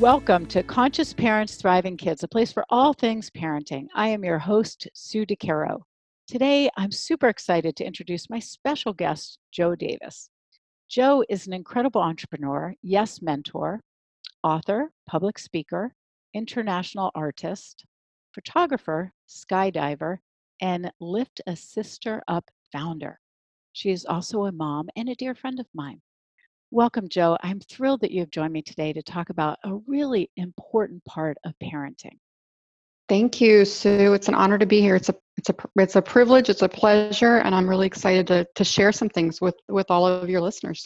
Welcome to Conscious Parents Thriving Kids, a place for all things parenting. I am your host, Sue DeCaro. Today, I'm super excited to introduce my special guest, Joe Davis. Joe is an incredible entrepreneur, yes, mentor, author, public speaker, international artist, photographer, skydiver, and Lift a Sister Up founder. She is also a mom and a dear friend of mine. Welcome, Joe. I'm thrilled that you have joined me today to talk about a really important part of parenting. Thank you, Sue. It's an honor to be here. It's a it's a it's a privilege. It's a pleasure, and I'm really excited to to share some things with with all of your listeners.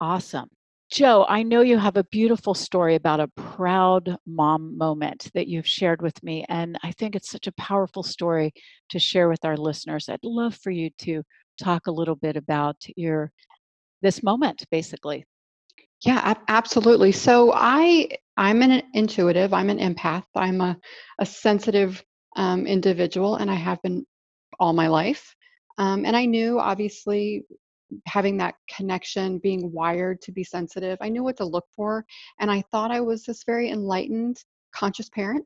Awesome. Joe, I know you have a beautiful story about a proud mom moment that you've shared with me, and I think it's such a powerful story to share with our listeners. I'd love for you to talk a little bit about your this moment basically yeah ab- absolutely. So i i'm an intuitive i'm an empath i'm a, a sensitive um, individual and i have been all my life. Um, and i knew obviously having that connection being wired to be sensitive i knew what to look for and i thought i was this very enlightened conscious parent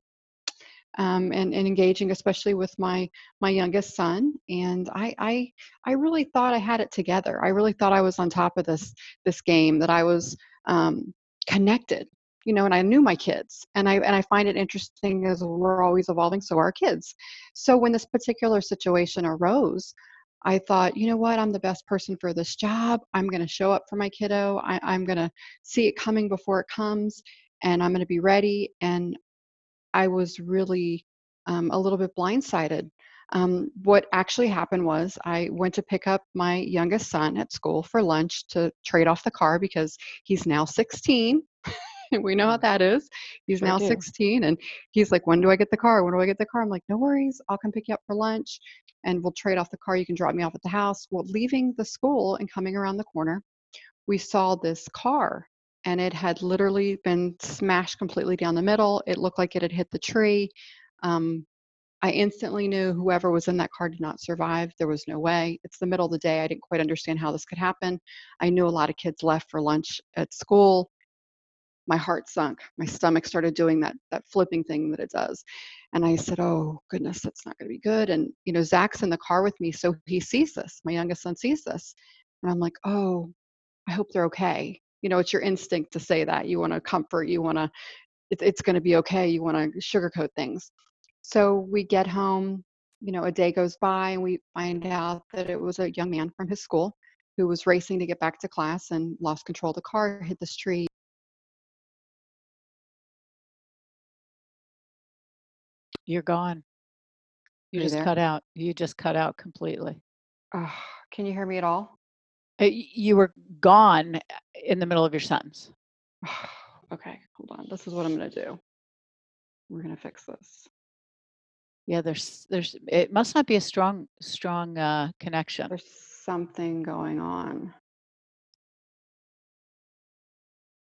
um, and, and engaging, especially with my my youngest son. And I, I I really thought I had it together. I really thought I was on top of this this game. That I was um, connected. You know, and I knew my kids, and I and I find it interesting as we're always evolving. So are kids. So when this particular situation arose, I thought, you know what, I'm the best person for this job. I'm going to show up for my kiddo. I, I'm going to see it coming before it comes, and I'm going to be ready. And I was really um, a little bit blindsided. Um, what actually happened was I went to pick up my youngest son at school for lunch to trade off the car because he's now 16. we know how mm. that is. He's sure now do. 16 and he's like, When do I get the car? When do I get the car? I'm like, No worries. I'll come pick you up for lunch and we'll trade off the car. You can drop me off at the house. Well, leaving the school and coming around the corner, we saw this car and it had literally been smashed completely down the middle. It looked like it had hit the tree. Um, I instantly knew whoever was in that car did not survive. There was no way. It's the middle of the day. I didn't quite understand how this could happen. I knew a lot of kids left for lunch at school. My heart sunk. My stomach started doing that that flipping thing that it does. And I said, "Oh goodness, that's not going to be good." And you know, Zach's in the car with me, so he sees this. My youngest son sees this, and I'm like, "Oh, I hope they're okay." You know it's your instinct to say that you want to comfort you want to it, it's going to be okay you want to sugarcoat things. So we get home you know a day goes by and we find out that it was a young man from his school who was racing to get back to class and lost control of the car hit the street. You're gone. You just cut out you just cut out completely. Oh, can you hear me at all you were gone uh, in the middle of your sentence. okay, hold on. This is what I'm going to do. We're going to fix this. Yeah, there's there's it must not be a strong strong uh, connection. There's something going on.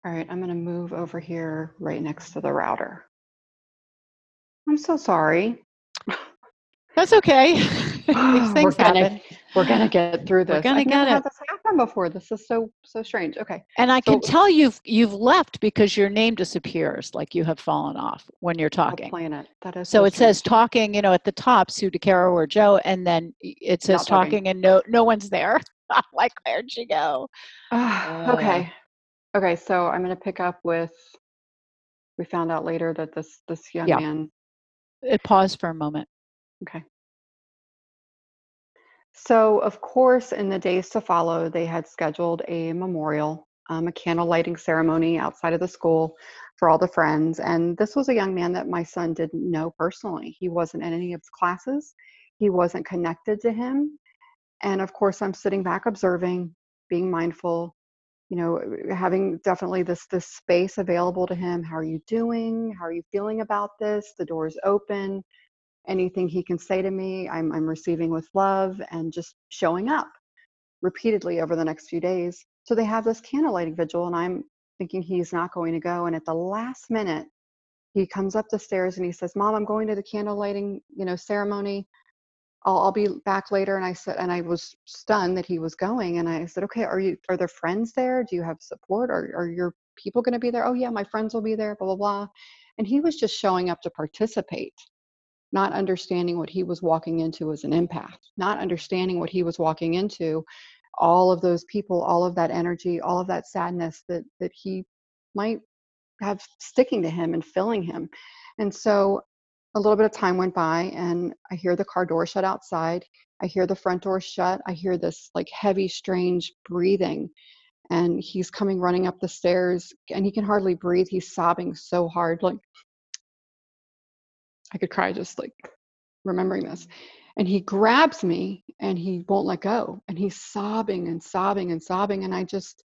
All right, I'm going to move over here right next to the router. I'm so sorry. That's okay. These things we're gonna, happen. We're gonna get through this. We're gonna get it. Before. This is so so strange. Okay. And I so, can tell you've you've left because your name disappears, like you have fallen off when you're talking. Planet. That is so, so it strange. says talking, you know, at the top, Sue DeCaro or Joe, and then it says talking, talking, and no no one's there. Like, where'd she go? Uh, okay. Okay. So I'm gonna pick up with. We found out later that this this young yeah. man. It paused for a moment. Okay. So, of course, in the days to follow, they had scheduled a memorial, um, a candle lighting ceremony outside of the school for all the friends. And this was a young man that my son didn't know personally. He wasn't in any of his classes, he wasn't connected to him. And of course, I'm sitting back observing, being mindful, you know having definitely this this space available to him how are you doing how are you feeling about this the door is open anything he can say to me i'm, I'm receiving with love and just showing up repeatedly over the next few days so they have this candle lighting vigil and i'm thinking he's not going to go and at the last minute he comes up the stairs and he says mom i'm going to the candle lighting you know ceremony I'll, I'll be back later. And I said, and I was stunned that he was going. And I said, okay, are you, are there friends there? Do you have support? Are, are your people going to be there? Oh yeah, my friends will be there, blah, blah, blah. And he was just showing up to participate, not understanding what he was walking into as an empath, not understanding what he was walking into, all of those people, all of that energy, all of that sadness that, that he might have sticking to him and filling him. And so a little bit of time went by and I hear the car door shut outside. I hear the front door shut. I hear this like heavy, strange breathing. And he's coming running up the stairs and he can hardly breathe. He's sobbing so hard. Like I could cry just like remembering this. And he grabs me and he won't let go. And he's sobbing and sobbing and sobbing. And I just,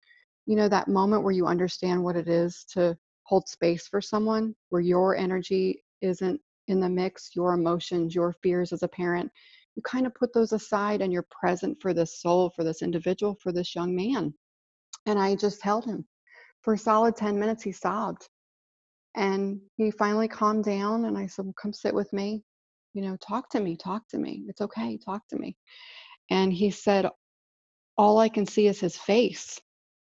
you know, that moment where you understand what it is to hold space for someone, where your energy isn't in the mix, your emotions, your fears as a parent, you kind of put those aside and you're present for this soul, for this individual, for this young man. And I just held him. For a solid 10 minutes, he sobbed. And he finally calmed down and I said, well, Come sit with me. You know, talk to me, talk to me. It's okay, talk to me. And he said, All I can see is his face.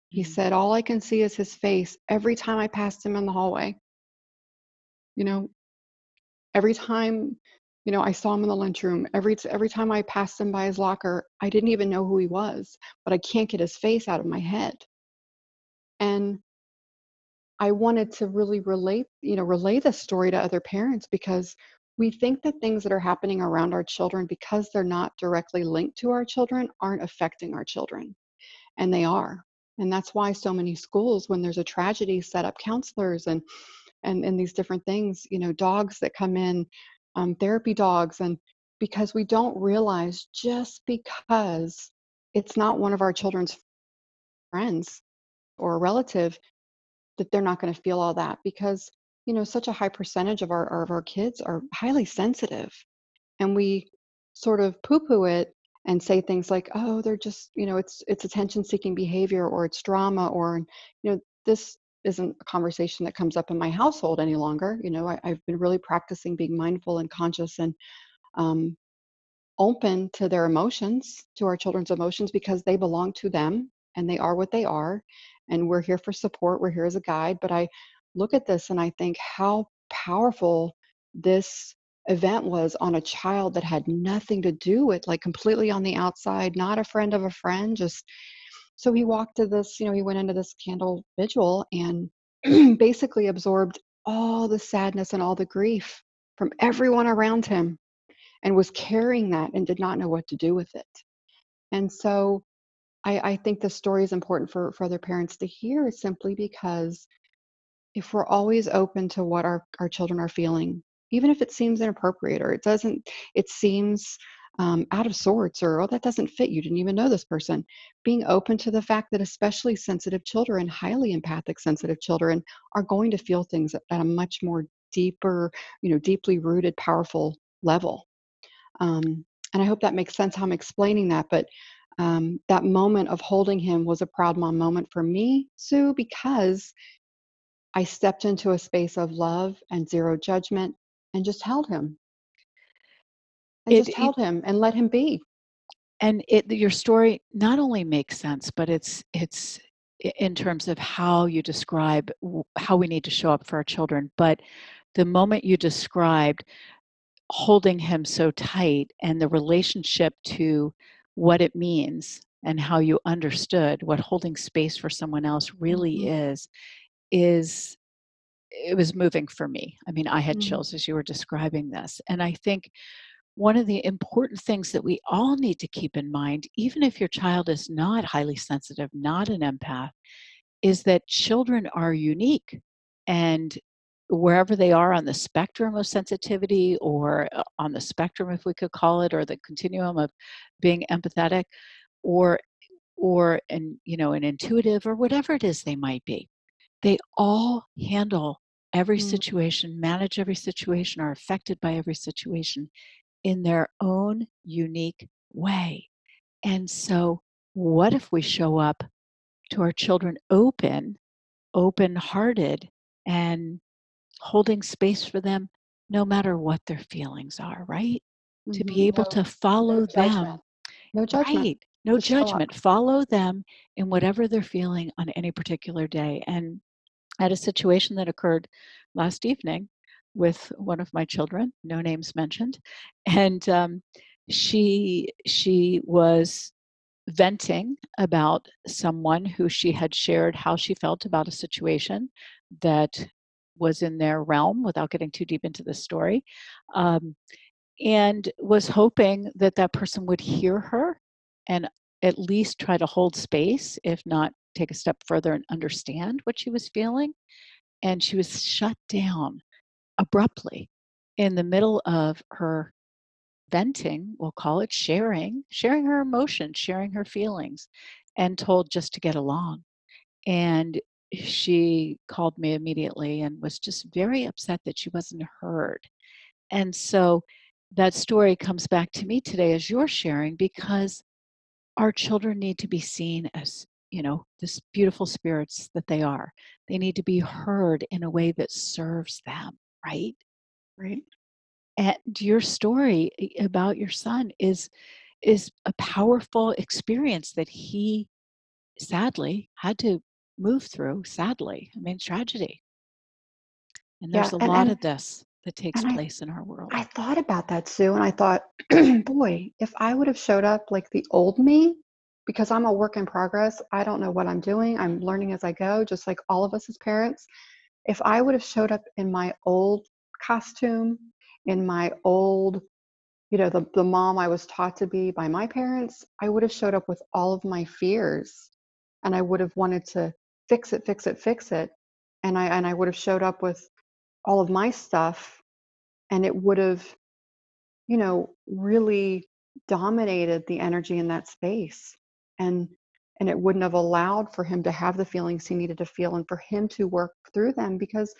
He mm-hmm. said, All I can see is his face every time I passed him in the hallway. You know, every time you know i saw him in the lunchroom every every time i passed him by his locker i didn't even know who he was but i can't get his face out of my head and i wanted to really relate you know relay this story to other parents because we think that things that are happening around our children because they're not directly linked to our children aren't affecting our children and they are and that's why so many schools when there's a tragedy set up counselors and and and these different things you know dogs that come in um, therapy dogs and because we don't realize just because it's not one of our children's friends or a relative that they're not going to feel all that because you know such a high percentage of our of our kids are highly sensitive and we sort of poo poo it and say things like oh they're just you know it's it's attention seeking behavior or it's drama or you know this isn't a conversation that comes up in my household any longer. You know, I, have been really practicing being mindful and conscious and um, open to their emotions, to our children's emotions, because they belong to them and they are what they are. And we're here for support, we're here as a guide. But I look at this and I think how powerful this event was on a child that had nothing to do with, like completely on the outside, not a friend of a friend, just so he walked to this, you know, he went into this candle vigil and basically absorbed all the sadness and all the grief from everyone around him and was carrying that and did not know what to do with it. And so I, I think the story is important for, for other parents to hear simply because if we're always open to what our, our children are feeling, even if it seems inappropriate or it doesn't, it seems um, out of sorts or, oh, that doesn't fit. You didn't even know this person. Being open to the fact that especially sensitive children, highly empathic sensitive children, are going to feel things at, a much more deeper, you know, deeply rooted, powerful level. Um, and I hope that makes sense how I'm explaining that. But um, that moment of holding him was a proud mom moment for me, Sue, because I stepped into a space of love and zero judgment and just held him. And it, just held it, him and let him be. And it your story not only makes sense but it's it's in terms of how you describe how we need to show up for our children but the moment you described holding him so tight and the relationship to what it means and how you understood what holding space for someone else really mm-hmm. is is it was moving for me. I mean, I had mm-hmm. chills as you were describing this. And I think one of the important things that we all need to keep in mind, even if your child is not highly sensitive, not an empath, is that children are unique. And wherever they are on the spectrum of sensitivity, or uh, on the spectrum, if we could call it, or the continuum of being empathetic, or or an you know an intuitive or whatever it is they might be they all handle every Mm. situation manage every situation are affected by every situation in their own unique way and so what if we show up to our children open open hearted and holding space for them no matter what their feelings are right to Mhm. be able No- to follow no them. No judgment. Right. No Just judgment. Follow them in whatever they're feeling on any particular day. And I had a situation that occurred last evening with one of my children, no names mentioned, and um, she she was venting about someone who she had shared how she felt about a situation that was in their realm without getting too deep into the story um, and was hoping that that person would hear her and at least try to hold space if not take a step further and understand what she was feeling and she was shut down abruptly in the middle of her venting, we'll call it sharing, sharing her emotions, sharing her feelings, and told just to get along. And she called me immediately and was just very upset that she wasn't heard. And so that story comes back to me today as you're sharing because our children need to be seen as you know this beautiful spirits that they are they need to be heard in a way that serves them right Right. and your story eh, about your son is is a powerful experience that he sadly had to move through sadly i mean tragedy and Yeah, there's a and- lot and- of this that takes and I- place in our world I thought about that, Sue, and I thought, boy, if I would have showed up like the old me, because I'm a work in progress, I don't know what I'm doing. I'm learning as I go, just like all of us as parents. If I would have showed up in my old costume, in my old, you know, the, the mom I was taught to be by my parents, I would have showed up with all of my fears and I would have wanted to fix it, fix it, fix it. And I and I would have showed up with all of my stuff and it would have you know really dominated the energy in that space and and it wouldn't have allowed for him to have the feelings he needed to feel and for him to work through them because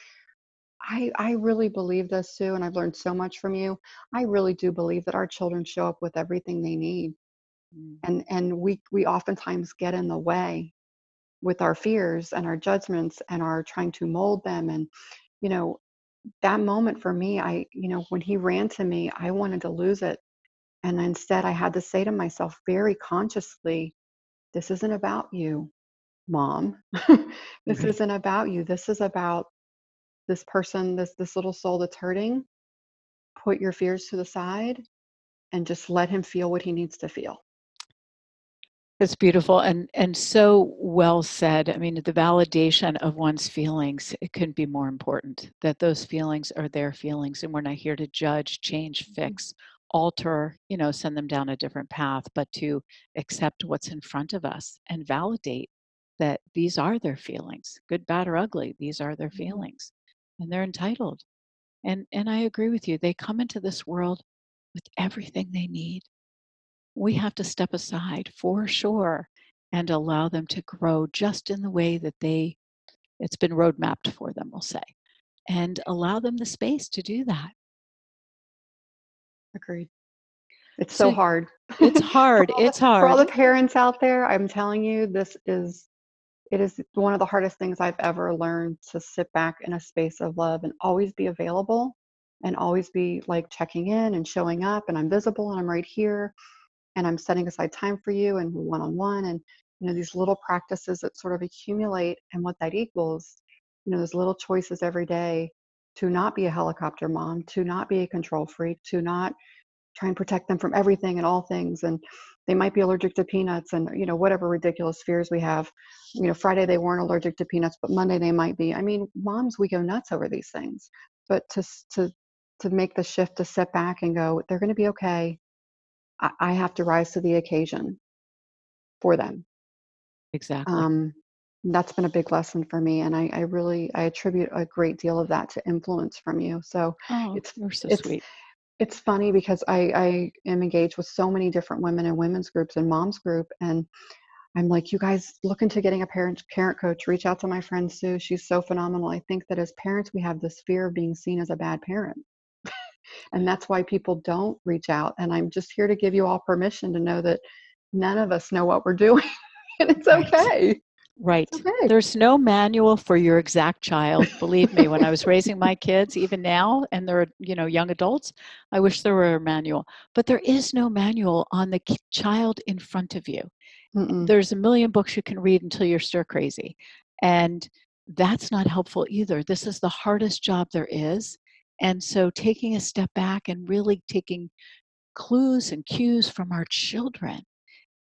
i i really believe this sue and i've learned so much from you i really do believe that our children show up with everything they need Mm. and and we we oftentimes get in the way with our fears and our judgments and our trying to mold them and you know that moment for me i you know when he ran to me i wanted to lose it and instead i had to say to myself very consciously this isn't about you mom. This Right. isn't about you. This is about this person this this little soul that's hurting. Put your fears to the side and just let him feel what he needs to feel It's beautiful and and so well said. I mean, the validation of one's feelings it couldn't be more important. That those feelings are their feelings, and we're not here to judge, change, fix, alter, you know, send them down a different path, but to accept what's in front of us and validate that these are their feelings, good, bad, or ugly. These are their Mhm. feelings, and they're entitled. And and I agree with you. They come into this world with everything they need we have to step aside for sure and allow them to grow just in the way that they it's been road mapped for them we'll say and allow them the space to do that. Agreed. It's so So hard. it's hard for all the- it's for all the parents out there i'm telling you this is it is one of the hardest things i've ever learned to sit back in a space of love and always be available and always be like checking in and showing up and i'm visible and i'm right here and i'm setting aside time for you and one-on-one and you know these little practices that sort of accumulate and what that equals you know those little choices every day to not be a helicopter mom to not be a control freak to not try and protect them from everything and all things and they might be allergic to peanuts and you know whatever ridiculous fears we have. You know friday they weren't allergic to peanuts but monday they might be. I mean moms we go nuts over these things but to to to make the shift to sit back and go they're going to be okay I, have to rise to the occasion for them exactly um that's been a big lesson for me and I, I really i attribute a great deal of that to influence from you so oh it's- you're so it's sweet it's funny because I, I am engaged with so many different women and women's groups and moms group and I'm like, you guys look into getting a parent parent coach. Reach out to my friend Sue. She's so phenomenal. I think that as parents, we have this fear of being seen as a bad parent. And that's why people don't reach out. And I'm just here to give you all permission to know that none of us know what we're doing. and it's okay. Right. Okay. There's no manual for your exact child. Believe me, when I was raising my kids, even now, and they're you know young adults, I wish there were a manual. But there is no manual on the child in front of you. Mm-mm. There's a million books you can read until you're stir crazy, and that's not helpful either. This is the hardest job there is, and so taking a step back and really taking clues and cues from our children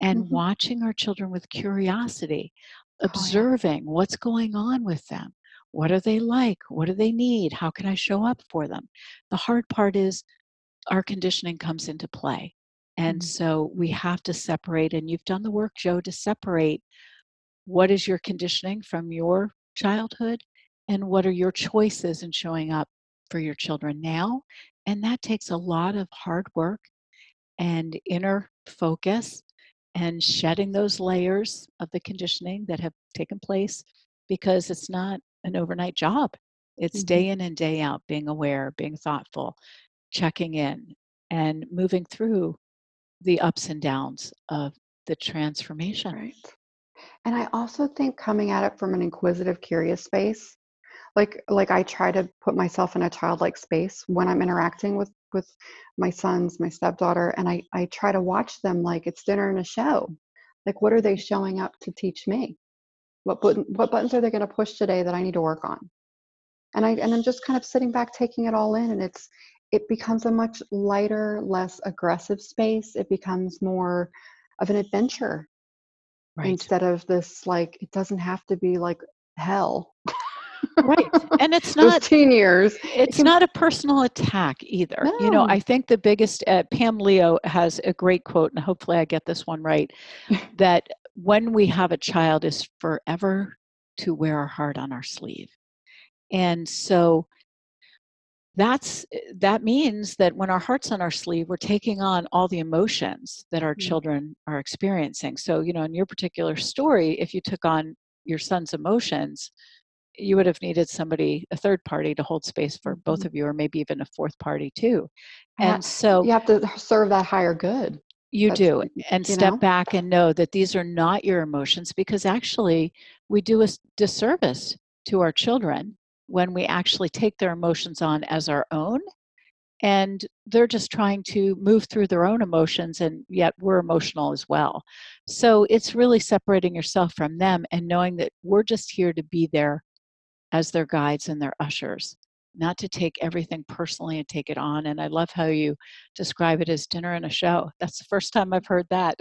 and mm-hmm. watching our children with curiosity observing oh, yeah. what's going on with them. What are they like? What do they need? How can I show up for them? The hard part is our conditioning comes into play. And mm-hmm. so we have to separate, and you've done the work, Joe, to separate what is your conditioning from your childhood and what are your choices in showing up for your children now. And that takes a lot of hard work and inner focus and shedding those layers of the conditioning that have taken place because it's not an overnight job. It's mm-hmm. day in and day out, being aware, being thoughtful, checking in, and moving through the ups and downs of the transformation. Right. And I also think coming at it from an inquisitive, curious space, like like I try to put myself in a childlike space when I'm interacting with with my sons, my stepdaughter, and I, I try to watch them like it's dinner and a show. Like, what are they showing up to teach me? What button, what buttons are they going to push today that I need to work on? And I and I'm just kind of sitting back, taking it all in, and it's it becomes a much lighter, less aggressive space. It becomes more of an adventure right. instead of this like it doesn't have to be like hell right and it's not teen years it's not a personal attack either no. you know i think the biggest uh, pam leo has a great quote and hopefully i get this one right that when we have a child is forever to wear our heart on our sleeve and so that's that means that when our heart's on our sleeve we're taking on all the emotions that our mm-hmm. children are experiencing so you know in your particular story if you took on your son's emotions you would have needed somebody a third party to hold space for both mm-hmm. of you or maybe even a fourth party too and so you have to serve that higher good you That's, do and step know? back and know that these are not your emotions because actually we do a disservice to our children when we actually take their emotions on as our own and they're just trying to move through their own emotions and yet we're emotional as well so it's really separating yourself from them and knowing that we're just here to be there as their guides and their ushers not to take everything personally and take it on and i love how you describe it as dinner and a show. That's the first time i've heard that.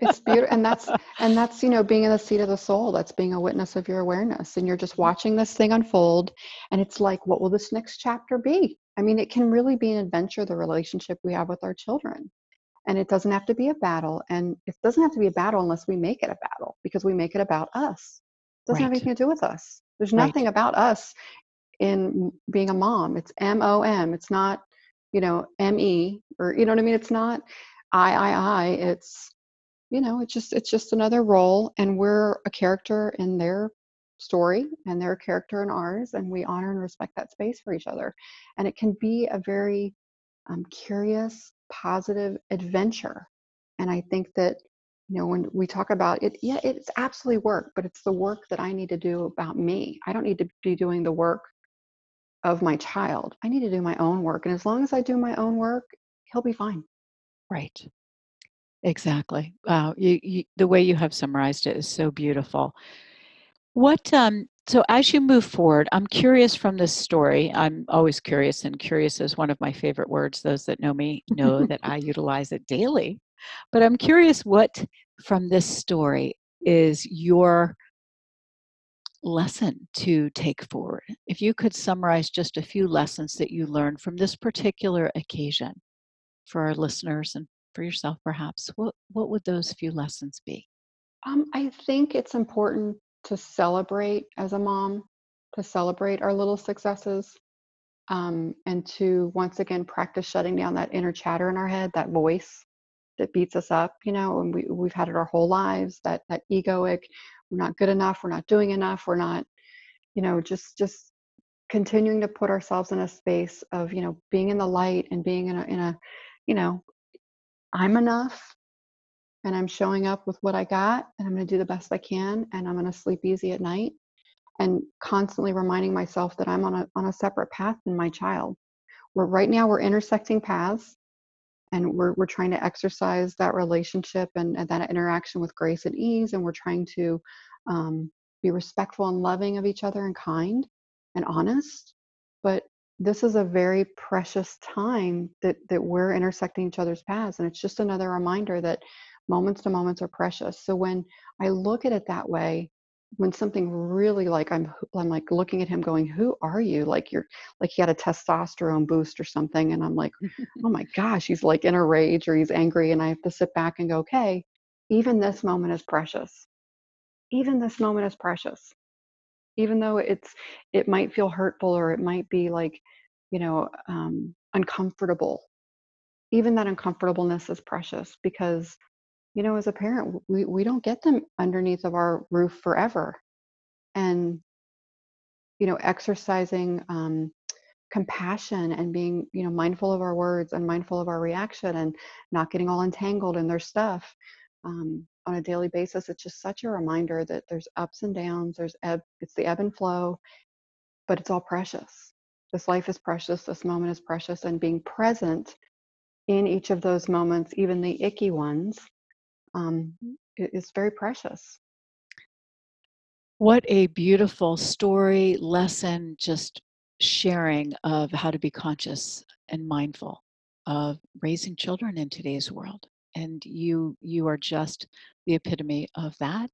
It's beautiful and that's and that's you know being in the seat of the soul that's being a witness of your awareness and you're just mm. watching this thing unfold and it's like what will this next chapter be? I mean it can really be an adventure the relationship we have with our children and it doesn't have to be a battle and it doesn't have to be a battle unless we make it a battle because we make it about us. It doesn't right. have anything to do with us there's nothing right. about us in being a mom. It's M O M. It's not, you know, M E or you know what I mean. It's not I I I. It's you know, it's just it's just another role, and we're a character in their story, and they're a character in ours, and we honor and respect that space for each other, and it can be a very um, curious, positive adventure. And I think that you know when we talk about it yeah it's absolutely work but it's the work that i need to do about me. I don't need to be doing the work of my child. I need to do my own work and as long as i do my own work he'll be fine. Right. Exactly. Wow you, you the way you have summarized it is so beautiful. What um so as you move forward i'm curious from this story i'm always curious and curious is one of my favorite words those that know me know that i utilize it daily but I'm curious what from this story is your lesson to take forward. If you could summarize just a few lessons that you learned from this particular occasion for our listeners and for yourself perhaps, what, what would those few lessons be? Um, I think it's important to celebrate as a mom, to celebrate our little successes, um, and to once again practice shutting down that inner chatter in our head, that voice that beats us up, you know, and we, we've had it our whole lives, that that egoic, we're not good enough, we're not doing enough, we're not, you know, just just continuing to put ourselves in a space of, you know, being in the light and being in a in a, you know, I'm enough and I'm showing up with what I got and I'm gonna do the best I can and I'm gonna sleep easy at night and constantly reminding myself that I'm on a on a separate path than my child. We're right now we're intersecting paths and we're we're trying to exercise that relationship and, and that interaction with grace and ease and we're trying to um, be respectful and loving of each other and kind and honest. But this is a very precious time that that we're intersecting each other's paths and it's just another reminder that moments to moments are precious. So when i look at it that way when something really like I'm I'm like looking at him going, Who are you? Like you're like he had a testosterone boost or something. And I'm like, Oh my gosh, he's like in a rage or he's angry. And I have to sit back and go, Okay, even this moment is precious. Even this moment is precious. Even though it's it might feel hurtful or it might be like, you know, um, uncomfortable. Even that uncomfortableness is precious because you know, as a parent, we, we don't get them underneath of our roof forever. And, you know, exercising um, compassion and being, you know, mindful of our words and mindful of our reaction and not getting all entangled in their stuff um, on a daily basis. It's just such a reminder that there's ups and downs, there's ebb, it's the ebb and flow, but it's all precious. This life is precious, this moment is precious, and being present in each of those moments, even the icky ones, um, very precious. What a beautiful story, lesson, just sharing of how to be conscious and mindful of raising children in today's world. And you you are just the epitome of that.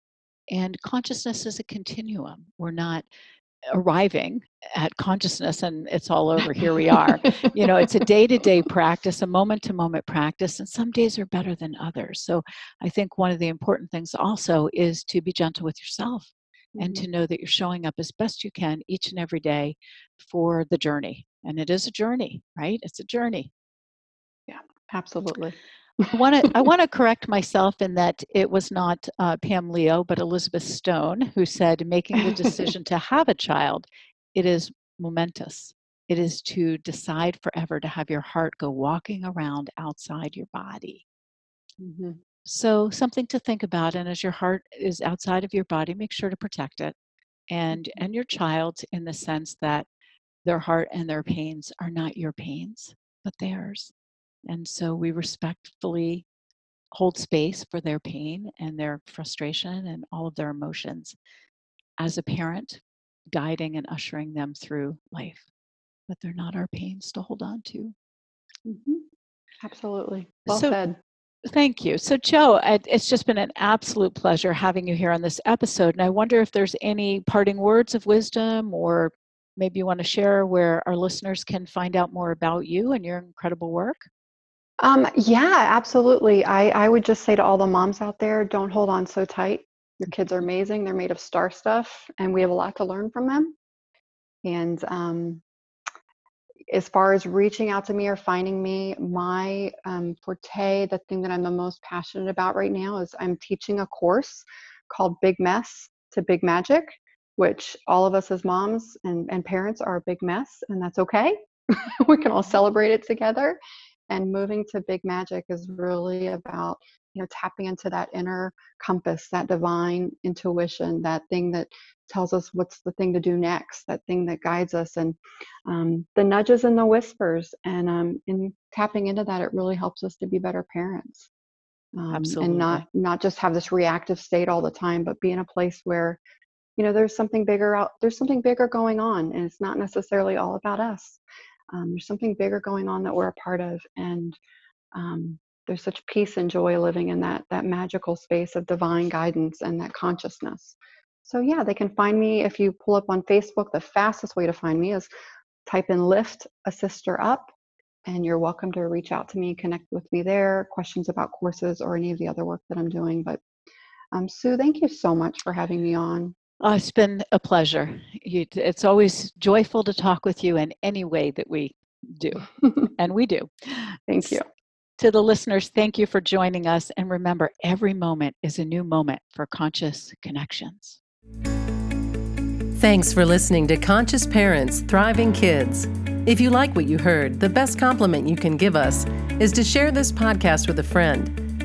And consciousness is a continuum. We're not arriving at consciousness and it's all over here we are. You know it's a day-to-day practice a moment-to-moment practice and some days are better than others. So i think one of the important things also is to be gentle with yourself mm-hmm. and to know that you're showing up as best you can each and every day for the journey. And it is a journey right? It's a journey. Yeah absolutely I want to I want to correct myself in that it was not uh, Pam Leo, but Elizabeth Stone who said making the decision to have a child. It is momentous. It is to decide forever to have your heart go walking around outside your body. Mm-hmm. So something to think about. And as your heart is outside of your body, make sure to protect it, and mm-hmm. and your child in the sense that their heart and their pains are not your pains, but theirs. And so we respectfully hold space for their pain and their frustration and all of their emotions as a parent, guiding and ushering them through life. But they're not our pains to hold on to. Mm-hmm. Absolutely. Well so, said. Thank you. So, Joe, it's just been an absolute pleasure having you here on this episode. And I wonder if there's any parting words of wisdom or maybe you want to share where our listeners can find out more about you and your incredible work. Um, yeah, absolutely. I, I would just say to all the moms out there, don't hold on so tight. Your kids are amazing. They're made of star stuff, and we have a lot to learn from them. And um, as far as reaching out to me or finding me, my um, forte, the thing that I'm the most passionate about right now is I'm teaching a course called Big Mess to Big Magic, which all of us as moms and, and parents are a big mess, and that's okay. we can all celebrate it together and moving to big magic is really about you know tapping into that inner compass that divine intuition that thing that tells us what's the thing to do next that thing that guides us and um, the nudges and the whispers and um, in tapping into that it really helps us to be better parents um, Absolutely. and not not just have this reactive state all the time but be in a place where you know there's something bigger out there's something bigger going on and it's not necessarily all about us um, there's something bigger going on that we're a part of and um, there's such peace and joy living in that that magical space of divine guidance and that consciousness. So yeah they can find me if you pull up on facebook the fastest way to find me is type in lift a sister up and you're welcome to reach out to me connect with me there questions about courses or any of the other work that i'm doing but um, sue thank you so much for having me on Oh, it's been a pleasure. You, it's always joyful to talk with you in any way that we do, and we do. Thank you. To the listeners, thank you for joining us. And remember, every moment is a new moment for conscious connections. Thanks for listening to Conscious Parents Thriving Kids. If you like what you heard, the best compliment you can give us is to share this podcast with a friend.